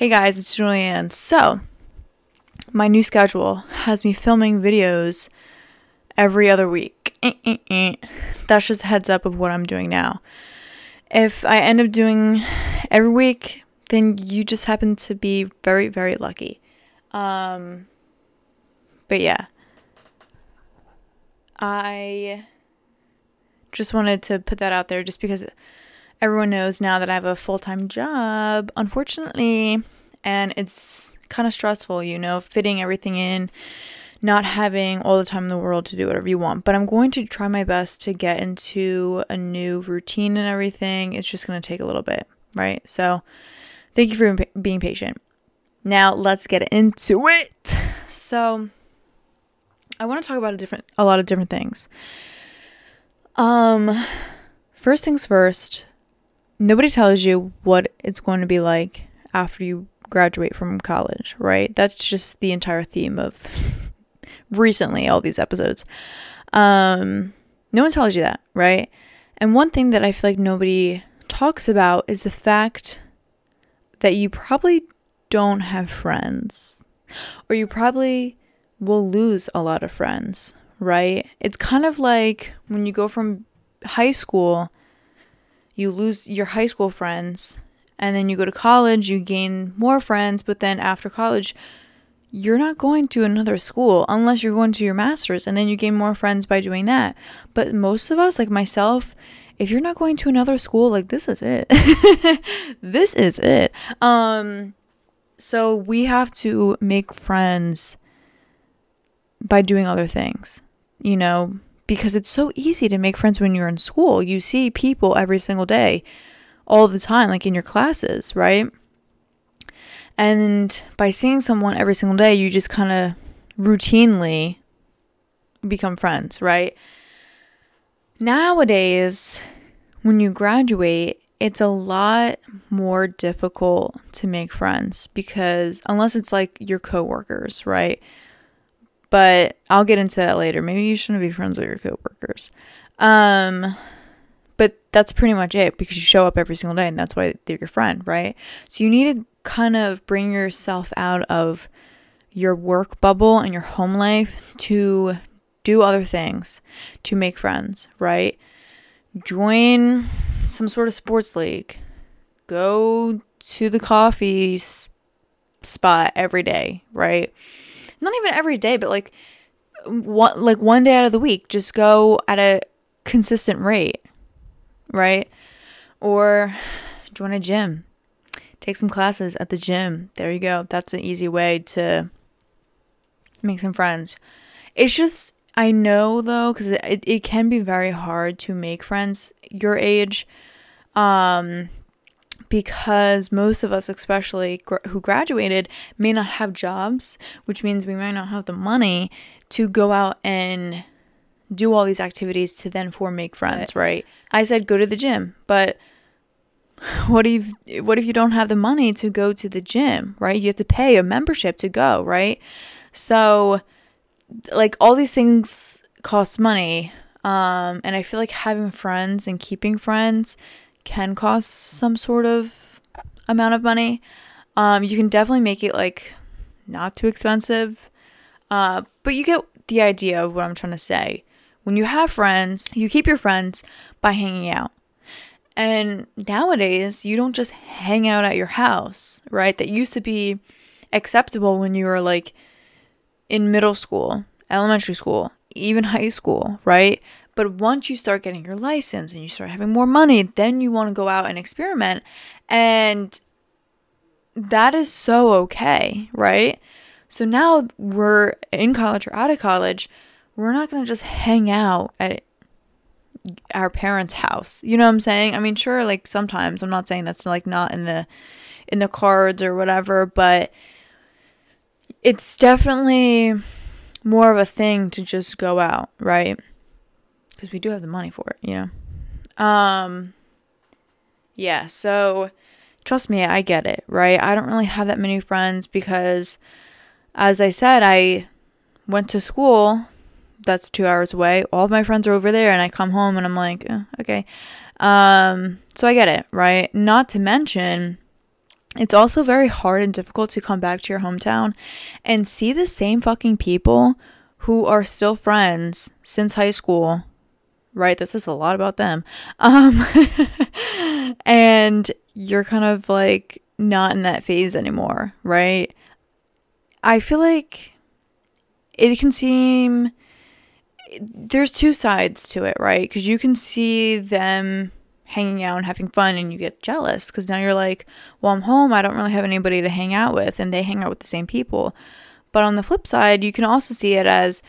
Hey guys, it's Julianne. So, my new schedule has me filming videos every other week. Eh, eh, eh. That's just a heads up of what I'm doing now. If I end up doing every week, then you just happen to be very, very lucky. Um, but yeah, I just wanted to put that out there just because everyone knows now that I have a full time job, unfortunately, and it's kind of stressful, you know, fitting everything in, not having all the time in the world to do whatever you want. But I'm going to try my best to get into a new routine and everything. It's just going to take a little bit, right? So, thank you for being patient. Now, let's get into it. So, I want to talk about a different a lot of different things. Um first things first, nobody tells you what it's going to be like after you graduate from college, right? That's just the entire theme of recently all these episodes. Um, no one tells you that, right? And one thing that I feel like nobody talks about is the fact that you probably don't have friends, or you probably will lose a lot of friends, right? It's kind of like when you go from high school you lose your high school friends and then you go to college, you gain more friends, but then after college, you're not going to another school unless you're going to your master's and then you gain more friends by doing that. But most of us, like myself, if you're not going to another school, like this is it. this is it. Um so we have to make friends by doing other things. You know, because it's so easy to make friends when you're in school. You see people every single day, all the time, like in your classes, right? And by seeing someone every single day, you just kind of routinely become friends, right? Nowadays, when you graduate, it's a lot more difficult to make friends because unless it's like your coworkers, right? But I'll get into that later. Maybe you shouldn't be friends with your coworkers. Um, but that's pretty much it because you show up every single day and that's why they're your friend, right? So you need to kind of bring yourself out of your work bubble and your home life to do other things, to make friends, right? Join some sort of sports league. Go to the coffee spot every day, right? Not even every day, but like one like one day out of the week, just go at a consistent rate, right? Or join a gym. Take some classes at the gym. There you go. That's an easy way to make some friends. It's just I know though cuz it, it can be very hard to make friends your age. Um because most of us, especially gr- who graduated, may not have jobs, which means we might not have the money to go out and do all these activities to then for make friends, right? I said go to the gym, but what if what if you don't have the money to go to the gym, right? You have to pay a membership to go, right? So like all these things cost money. Um, and I feel like having friends and keeping friends can cost some sort of amount of money. Um, you can definitely make it like not too expensive. Uh, but you get the idea of what I'm trying to say. When you have friends, you keep your friends by hanging out. And nowadays, you don't just hang out at your house, right? That used to be acceptable when you were like in middle school, elementary school, even high school, right? But once you start getting your license and you start having more money, then you want to go out and experiment. And that is so okay, right? So now we're in college or out of college, we're not going to just hang out at our parents' house. You know what I'm saying? I mean, sure, like sometimes I'm not saying that's like not in the in the cards or whatever, but it's definitely more of a thing to just go out, right? Because we do have the money for it, you know. Um yeah, so trust me, I get it, right? I don't really have that many friends because as I said, I went to school that's 2 hours away. All of my friends are over there and I come home and I'm like, eh, okay. Um so I get it, right? Not to mention it's also very hard and difficult to come back to your hometown and see the same fucking people who are still friends since high school. Right? This is a lot about them. Um and you're kind of like not in that phase anymore, right? I feel like it can seem there's two sides to it, right? Because you can see them hanging out and having fun and you get jealous because now you're like, well, I'm home. I don't really have anybody to hang out with, and they hang out with the same people. But on the flip side, you can also see it as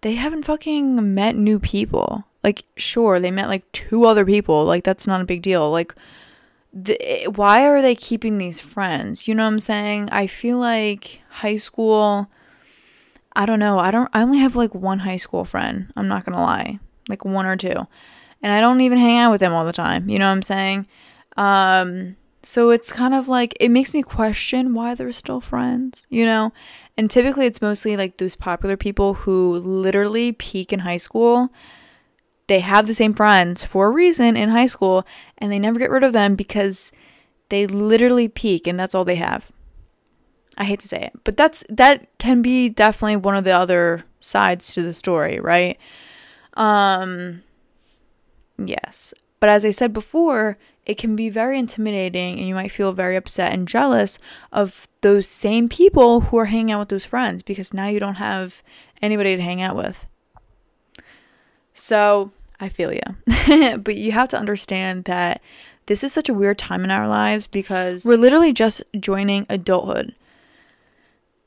they haven't fucking met new people. Like, sure, they met like two other people. Like, that's not a big deal. Like, the, why are they keeping these friends? You know what I'm saying? I feel like high school. I don't know. I don't. I only have like one high school friend. I'm not gonna lie, like one or two and I don't even hang out with them all the time. You know what I'm saying? Um, so it's kind of like it makes me question why they're still friends, you know? And typically it's mostly like those popular people who literally peak in high school. They have the same friends for a reason in high school and they never get rid of them because they literally peak and that's all they have. I hate to say it, but that's that can be definitely one of the other sides to the story, right? Um Yes. But as I said before, it can be very intimidating and you might feel very upset and jealous of those same people who are hanging out with those friends because now you don't have anybody to hang out with. So, I feel you. but you have to understand that this is such a weird time in our lives because we're literally just joining adulthood.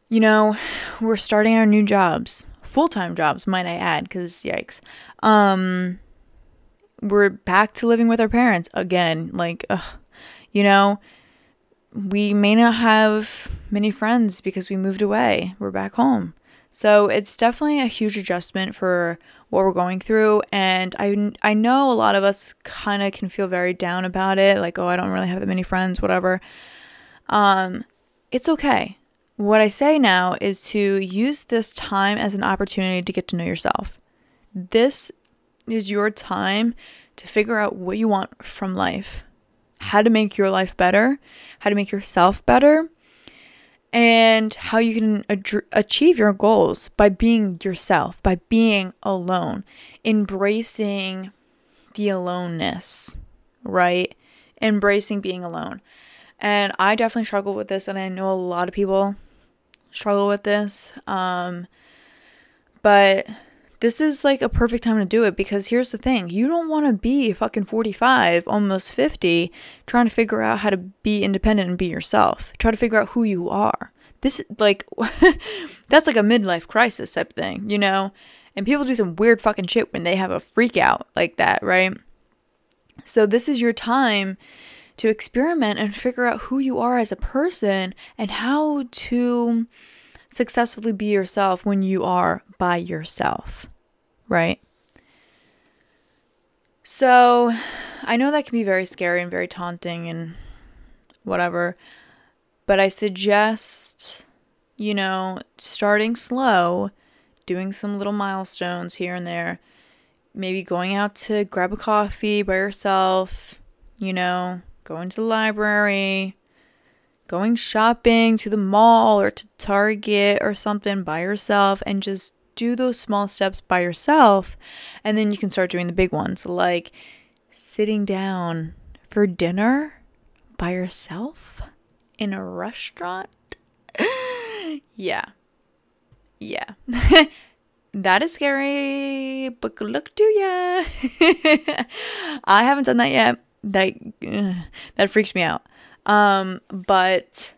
You know, we're starting our new jobs, full-time jobs, might I add, cuz yikes. Um we're back to living with our parents again. Like, ugh, you know, we may not have many friends because we moved away. We're back home. So it's definitely a huge adjustment for what we're going through. And I, I know a lot of us kind of can feel very down about it. Like, oh, I don't really have that many friends, whatever. Um, it's okay. What I say now is to use this time as an opportunity to get to know yourself. This is your time to figure out what you want from life, how to make your life better, how to make yourself better, and how you can ad- achieve your goals by being yourself, by being alone, embracing the aloneness, right? Embracing being alone. And I definitely struggle with this, and I know a lot of people struggle with this. Um, but this is like a perfect time to do it because here's the thing you don't want to be fucking 45 almost 50 trying to figure out how to be independent and be yourself. Try to figure out who you are. This like that's like a midlife crisis type thing you know? And people do some weird fucking shit when they have a freak out like that right? So this is your time to experiment and figure out who you are as a person and how to successfully be yourself when you are by yourself, right? So, I know that can be very scary and very taunting and whatever, but I suggest, you know, starting slow, doing some little milestones here and there, maybe going out to grab a coffee by yourself, you know, going to the library, going shopping to the mall or to Target or something by yourself and just do those small steps by yourself. And then you can start doing the big ones like sitting down for dinner by yourself in a restaurant. yeah. Yeah. that is scary, but good luck to ya. I haven't done that yet. That, that freaks me out. Um, but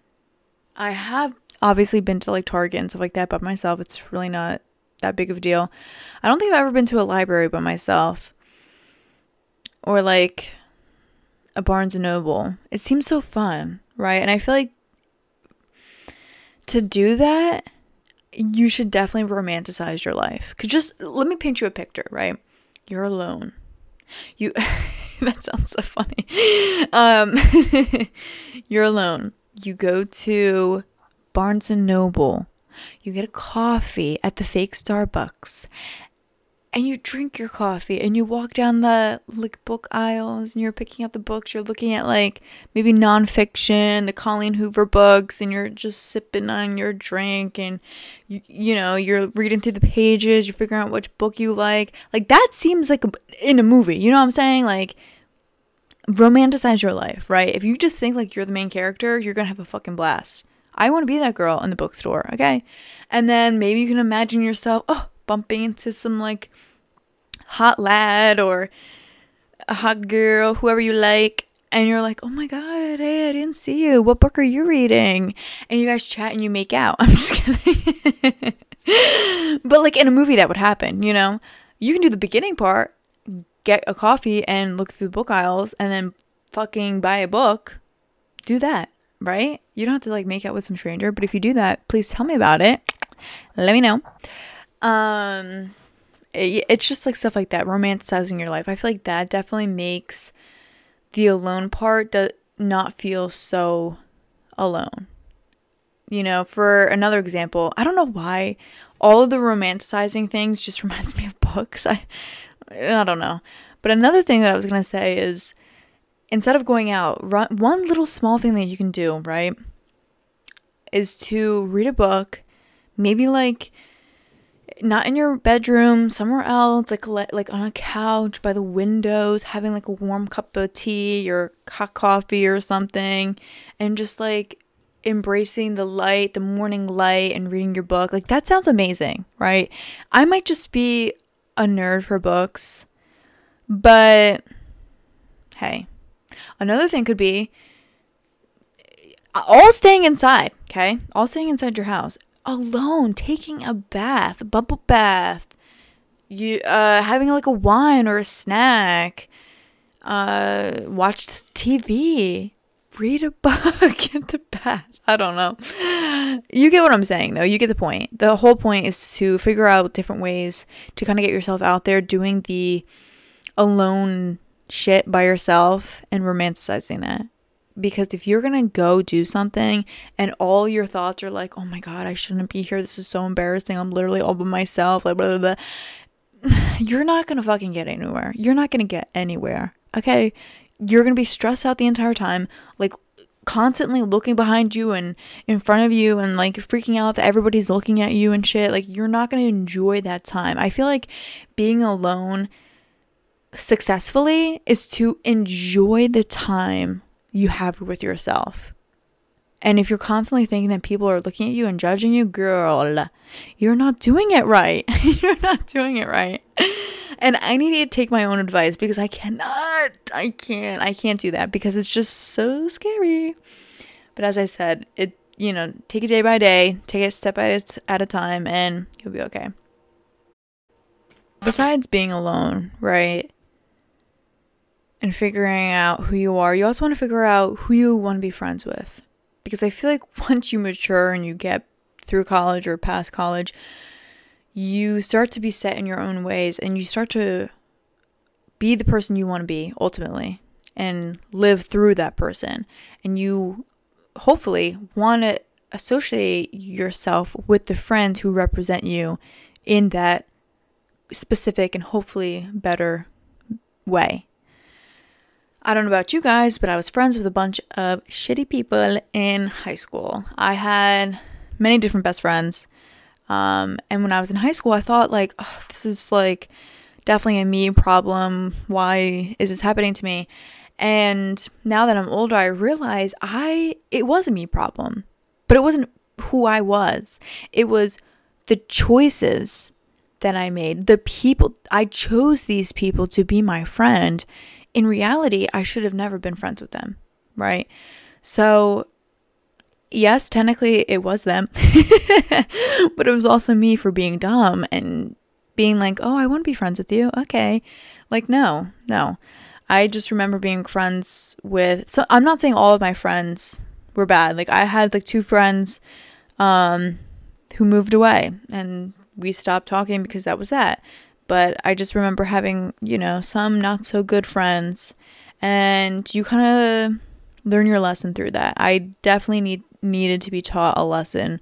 I have obviously been to like Target and stuff like that by myself. It's really not that big of a deal. I don't think I've ever been to a library by myself or like a Barnes and Noble. It seems so fun, right? And I feel like to do that, you should definitely romanticize your life. Cause just let me paint you a picture, right? You're alone. You that sounds so funny. Um, you're alone. You go to Barnes and Noble. You get a coffee at the fake Starbucks. And you drink your coffee and you walk down the like book aisles and you're picking out the books you're looking at like maybe nonfiction the colleen hoover books and you're just sipping on your drink and you, you know you're reading through the pages you're figuring out which book you like. Like that seems like a, in a movie you know what i'm saying? Like romanticize your life right? If you just think like you're the main character you're gonna have a fucking blast. I want to be that girl in the bookstore okay? And then maybe you can imagine yourself oh bumping into some like hot lad or a hot girl, whoever you like, and you're like, oh my god, hey, I didn't see you. What book are you reading? And you guys chat and you make out. I'm just kidding. but like in a movie, that would happen, you know? You can do the beginning part, get a coffee and look through book aisles, and then fucking buy a book. Do that, right? You don't have to like make out with some stranger, but if you do that, please tell me about it. Let me know. Um, it, it's just like stuff like that, romanticizing your life. I feel like that definitely makes the alone part do, not feel so alone. You know, for another example, I don't know why all of the romanticizing things just reminds me of books. I I don't know. But another thing that I was going to say is instead of going out, run, one little small thing that you can do, right? Is to read a book, maybe like not in your bedroom, somewhere else, like like on a couch by the windows, having like a warm cup of tea or hot coffee or something, and just like embracing the light, the morning light, and reading your book. Like that sounds amazing, right? I might just be a nerd for books, but hey, another thing could be uh, all staying inside, okay? All staying inside your house alone, taking a bath, a bubble bath, you uh having like a wine or a snack, uh watch TV, read a book in the bath. I don't know. You get what I'm saying though. You get the point. The whole point is to figure out different ways to kind of get yourself out there doing the alone shit by yourself and romanticizing that because if you're gonna go do something and all your thoughts are like, oh my god, I shouldn't be here. This is so embarrassing. I'm literally all by myself. Like, blah, blah, blah. you're not gonna fucking get anywhere. You're not gonna get anywhere. Okay, you're gonna be stressed out the entire time, like constantly looking behind you and in front of you and like freaking out that everybody's looking at you and shit. Like, you're not gonna enjoy that time. I feel like being alone successfully is to enjoy the time you have with yourself. And if you're constantly thinking that people are looking at you and judging you, girl, you're not doing it right. you're not doing it right. And I need to take my own advice because I cannot, I can't, I can't do that because it's just so scary. But as I said, it, you know, take it day by day, take it step at a time, and you'll be okay. Besides being alone, right? And figuring out who you are, you also want to figure out who you want to be friends with. Because I feel like once you mature and you get through college or past college, you start to be set in your own ways and you start to be the person you want to be ultimately and live through that person. And you hopefully want to associate yourself with the friends who represent you in that specific and hopefully better way. I don't know about you guys, but I was friends with a bunch of shitty people in high school. I had many different best friends. Um, and when I was in high school, I thought, like, oh, this is like definitely a me problem. Why is this happening to me? And now that I'm older, I realize I it was a me problem, but it wasn't who I was. It was the choices that I made. The people I chose these people to be my friend in reality, I should have never been friends with them, right? So, yes, technically it was them, but it was also me for being dumb and being like, oh, I want to be friends with you. Okay. Like, no, no. I just remember being friends with, so I'm not saying all of my friends were bad. Like, I had like two friends um, who moved away and we stopped talking because that was that. But I just remember having, you know, some not so good friends and you kind of learn your lesson through that. I definitely need needed to be taught a lesson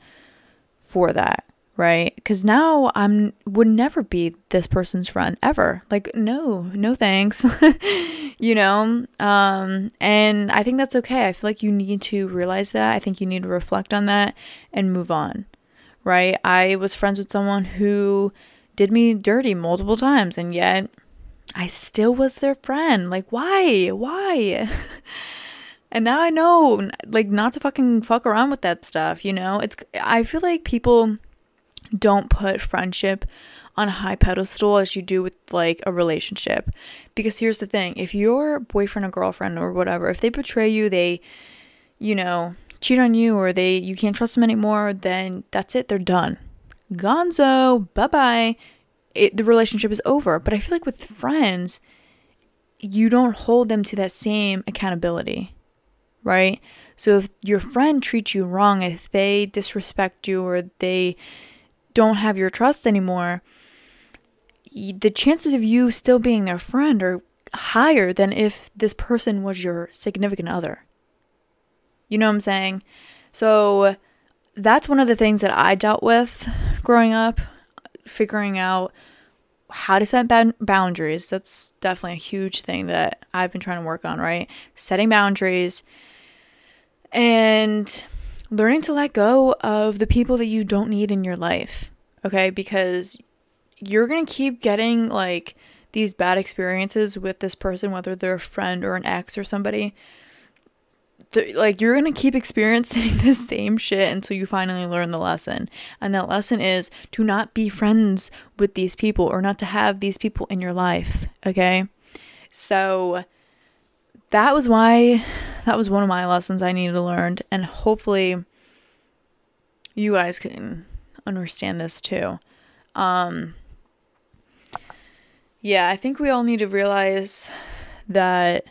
for that, right? Because now I'm would never be this person's friend ever. Like, no, no thanks. you know? Um, and I think that's okay. I feel like you need to realize that. I think you need to reflect on that and move on. Right? I was friends with someone who did me dirty multiple times and yet I still was their friend. Like, why? Why? and now I know, like, not to fucking fuck around with that stuff, you know? It's, I feel like people don't put friendship on a high pedestal as you do with like a relationship. Because here's the thing if your boyfriend or girlfriend or whatever, if they betray you, they, you know, cheat on you or they you can't trust them anymore, then that's it, they're done. Gonzo, bye bye. the relationship is over. But I feel like with friends, you don't hold them to that same accountability, right? So if your friend treats you wrong, if they disrespect you or they don't have your trust anymore, the chances of you still being their friend are higher than if this person was your significant other. You know what I'm saying? So that's one of the things that I dealt with growing up, figuring out how to set boundaries. That's definitely a huge thing that I've been trying to work on, right? Setting boundaries and learning to let go of the people that you don't need in your life. Okay? Because you're going to keep getting like these bad experiences with this person, whether they're a friend or an ex or somebody. The, like you're gonna keep experiencing the same shit until you finally learn the lesson. And that lesson is to not be friends with these people or not to have these people in your life okay? So that was why that was one of my lessons i needed to learn and hopefully you guys can understand this too. Um yeah, I think we all need to realize that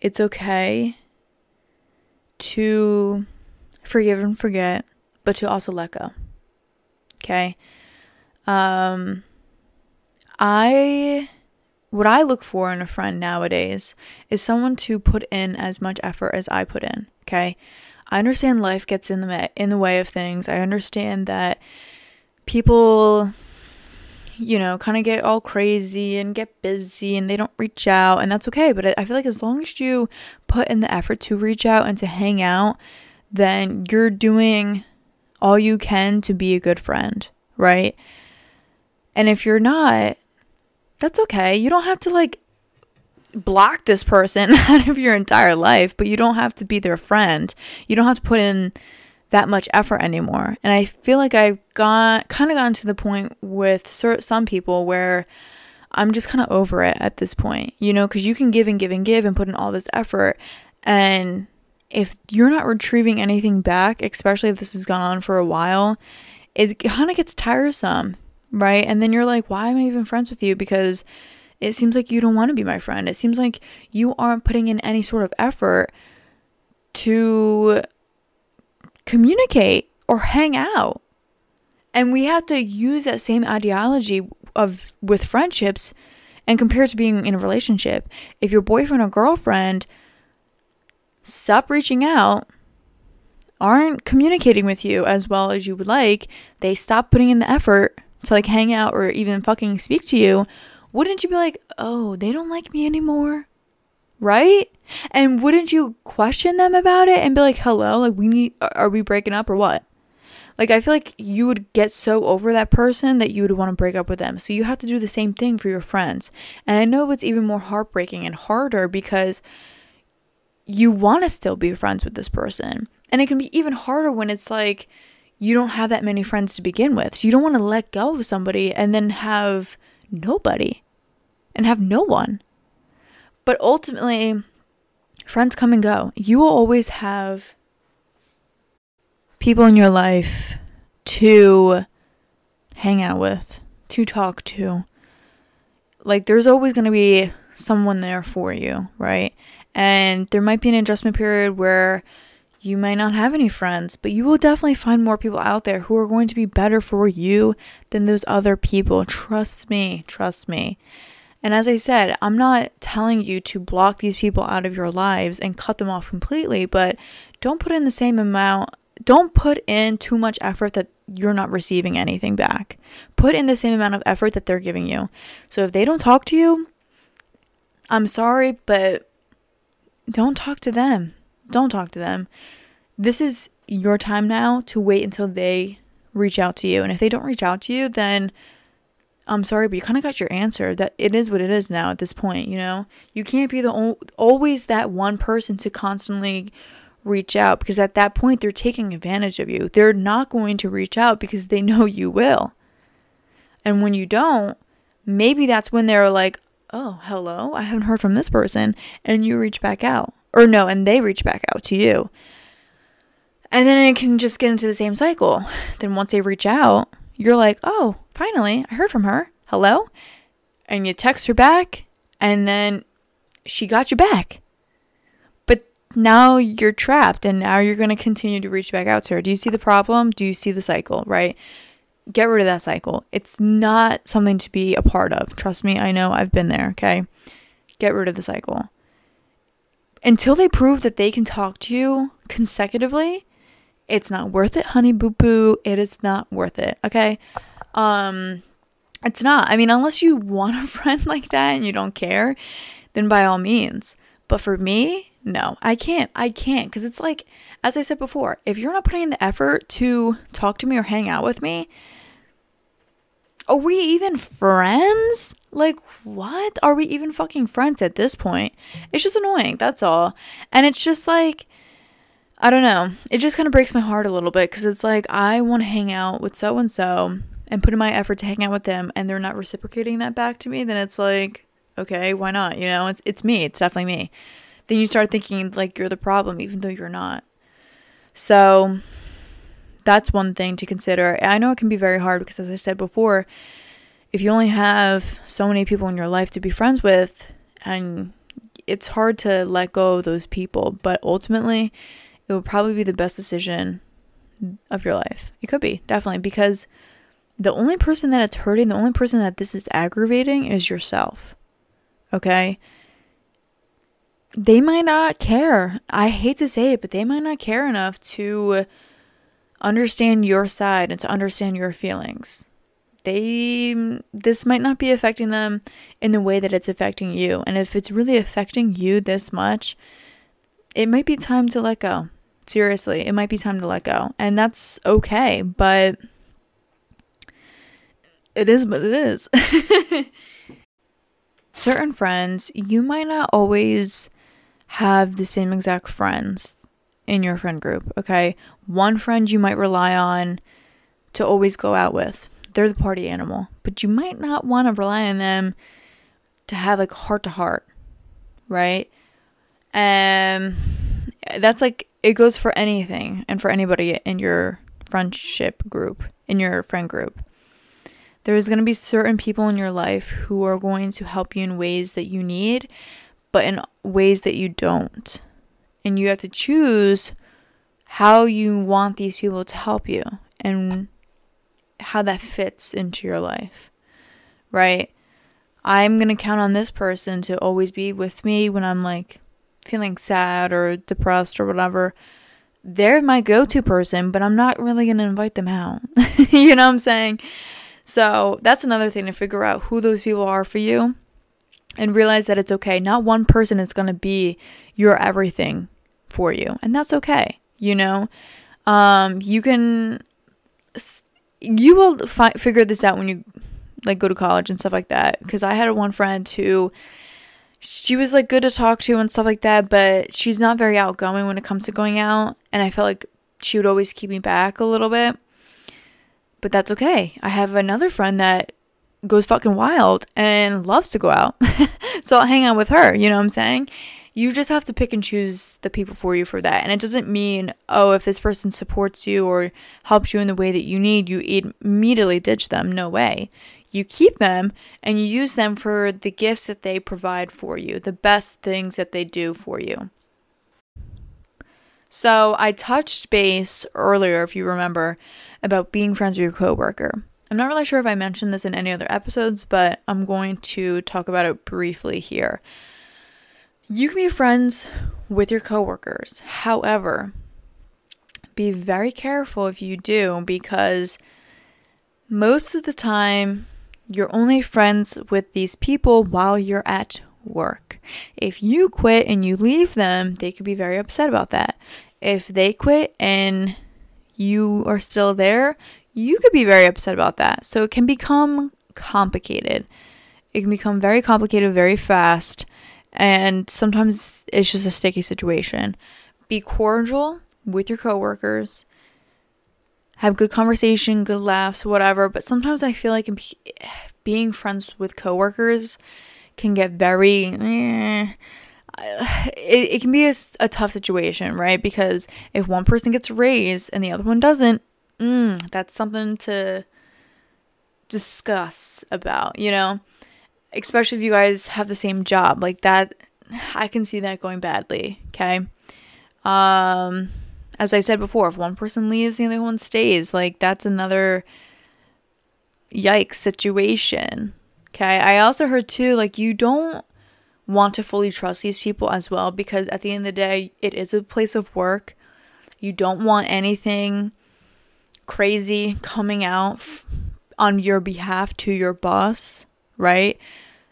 it's okay to forgive and forget, but to also let go. Okay? Um I what I look for in a friend nowadays is someone to put in as much effort as I put in, okay? I understand life gets in the in the way of things. I understand that people you know, kind of get all crazy and get busy and they don't reach out, and that's okay. But I feel like as long as you put in the effort to reach out and to hang out, then you're doing all you can to be a good friend, right? And if you're not, that's okay. You don't have to like block this person out of your entire life, but you don't have to be their friend. You don't have to put in that much effort anymore. And I feel like I've got kind of gotten to the point with some people where I'm just kind of over it at this point, you know, because you can give and give and give and put in all this effort. And if you're not retrieving anything back, especially if this has gone on for a while, it kind of gets tiresome, right? And then you're like, why am I even friends with you? Because it seems like you don't want to be my friend. It seems like you aren't putting in any sort of effort to communicate or hang out. And we have to use that same ideology of with friendships and compare it to being in a relationship. If your boyfriend or girlfriend stop reaching out, aren't communicating with you as well as you would like, they stop putting in the effort to like hang out or even fucking speak to you, wouldn't you be like, "Oh, they don't like me anymore?" right? And wouldn't you question them about it and be like, hello, like, we need, are we breaking up or what? Like, I feel like you would get so over that person that you would want to break up with them. So you have to do the same thing for your friends. And I know it's even more heartbreaking and harder because you want to still be friends with this person. And it can be even harder when it's like you don't have that many friends to begin with. So you don't want to let go of somebody and then have nobody and have no one. But ultimately, friends come and go. You will always have people in your life to hang out with, to talk to. Like, there's always going to be someone there for you, right? And there might be an adjustment period where you might not have any friends, but you will definitely find more people out there who are going to be better for you than those other people. Trust me, trust me. And as I said, I'm not telling you to block these people out of your lives and cut them off completely, but don't put in the same amount don't put in too much effort that you're not receiving anything back. Put in the same amount of effort that they're giving you. So if they don't talk to you, I'm sorry, but don't talk to them. Don't talk to them. This is your time now to wait until they reach out to you. And if they don't reach out to you, then I'm sorry, but you kind of got your answer. That it is what it is now at this point, you know? You can't be the always that one person to constantly reach out because at that point they're taking advantage of you. They're not going to reach out because they know you will. And when you don't, maybe that's when they're like, "Oh, hello, I haven't heard from this person." And you reach back out. Or no, and they reach back out to you. And then it can just get into the same cycle. Then once they reach out, you're like, "Oh, finally, I heard from her. Hello?" And you text her back, and then she got you back But now you're trapped and now you're going to continue to reach back out to her. Do you see the problem? Do you see the cycle, right? Get rid of that cycle. It's not something to be a part of. Trust me, I know I've been there, okay? Get rid of the cycle. Until they prove that they can talk to you consecutively, it's not worth it, honey boo boo. It is not worth it, okay? Um it's not. I mean, unless you want a friend like that and you don't care, then by all means. But for me, no, I can't. I can't because it's like, as I said before, if you're not putting in the effort to talk to me or hang out with me, are we even friends? Like, what? Are we even fucking friends at this point? It's just annoying. That's all. And it's just like, I don't know. It just kind of breaks my heart a little bit because it's like, I want to hang out with so and so and put in my effort to hang out with them and they're not reciprocating that back to me. Then it's like, okay, why not? You know, it's, it's me. It's definitely me then you start thinking like you're the problem, even though you're not. So that's one thing to consider. I know it can be very hard because, as I said before, if you only have so many people in your life to be friends with, and it's hard to let go of those people, but ultimately, it will probably be the best decision of your life. It could be, definitely, because the only person that it's hurting, the only person that this is aggravating is yourself. Okay? they might not care. I hate to say it, but they might not care enough to understand your side and to understand your feelings. They this might not be affecting them in the way that it's affecting you. And if it's really affecting you this much, it might be time to let go. Seriously, it might be time to let go. And that's okay, but it is what it is. Certain friends, you might not always have the same exact friends in your friend group, okay? One friend you might rely on to always go out with. They're the party animal, but you might not want to rely on them to have like heart to heart, right? And that's like it goes for anything and for anybody in your friendship group, in your friend group. There's going to be certain people in your life who are going to help you in ways that you need, but in ways that you don't. And you have to choose how you want these people to help you and how that fits into your life. Right? I'm going to count on this person to always be with me when I'm like feeling sad or depressed or whatever. They're my go to person, but I'm not really going to invite them out. you know what I'm saying? So that's another thing to figure out who those people are for you and realize that it's okay. Not one person is going to be your everything for you, and that's okay. You know, um, you can, you will fi- figure this out when you like go to college and stuff like that. Because I had one friend who, she was like good to talk to and stuff like that, but she's not very outgoing when it comes to going out, and I felt like she would always keep me back a little bit. But that's okay. I have another friend that goes fucking wild and loves to go out. so I'll hang out with her, you know what I'm saying? You just have to pick and choose the people for you for that. And it doesn't mean, oh, if this person supports you or helps you in the way that you need, you immediately ditch them. No way. You keep them and you use them for the gifts that they provide for you, the best things that they do for you. So I touched base earlier, if you remember, about being friends with your coworker. I'm not really sure if I mentioned this in any other episodes, but I'm going to talk about it briefly here. You can be friends with your coworkers. However, be very careful if you do because most of the time you're only friends with these people while you're at work. If you quit and you leave them, they could be very upset about that. If they quit and you are still there, you could be very upset about that. So it can become complicated. It can become very complicated very fast, and sometimes it's just a sticky situation. Be cordial with your coworkers. Have good conversation, good laughs, whatever. But sometimes I feel like being friends with coworkers can get very. Eh, it, it can be a, a tough situation, right? Because if one person gets raised and the other one doesn't, mm, that's something to discuss about, you know? Especially if you guys have the same job. Like that I can see that going badly, okay? Um as I said before, if one person leaves, the other one stays. Like that's another yikes situation. Okay? I also heard too like you don't want to fully trust these people as well because at the end of the day, it is a place of work. You don't want anything crazy coming out f- on your behalf to your boss, right?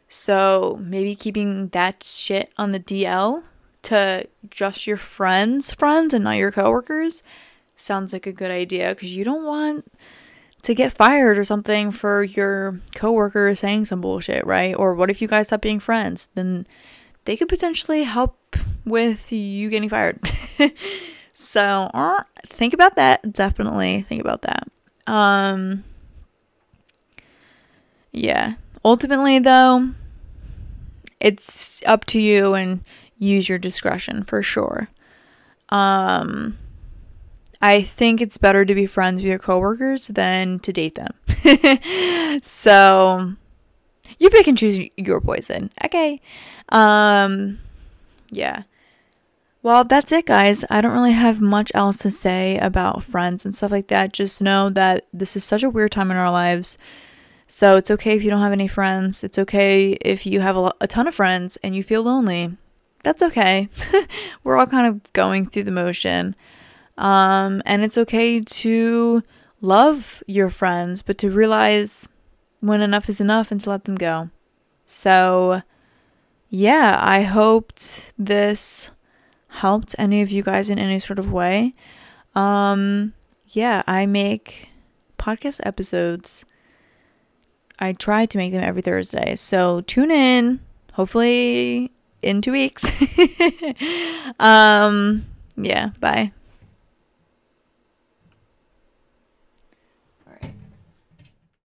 So maybe keeping that shit on the DL to just your friends' friends and not your coworkers sounds like a good idea because you don't want to get fired or something for your coworker saying some bullshit, right? Or what if you guys stop being friends? Then they could potentially help with you getting fired. so uh, think about that. Definitely think about that. Um, yeah. Ultimately, though, it's up to you and use your discretion for sure. Um, I think it's better to be friends with your coworkers than to date them. so you pick and choose your poison. Okay. Um yeah. Well, that's it guys. I don't really have much else to say about friends and stuff like that. Just know that this is such a weird time in our lives. So it's okay if you don't have any friends. It's okay if you have a, a ton of friends and you feel lonely. That's okay. We're all kind of going through the motion. Um, and it's okay to love your friends, but to realize when enough is enough and to let them go. So, yeah, I hoped this helped any of you guys in any sort of way. Um, yeah, I make podcast episodes. I try to make them every Thursday. So tune in, hopefully in two weeks. um, yeah, bye.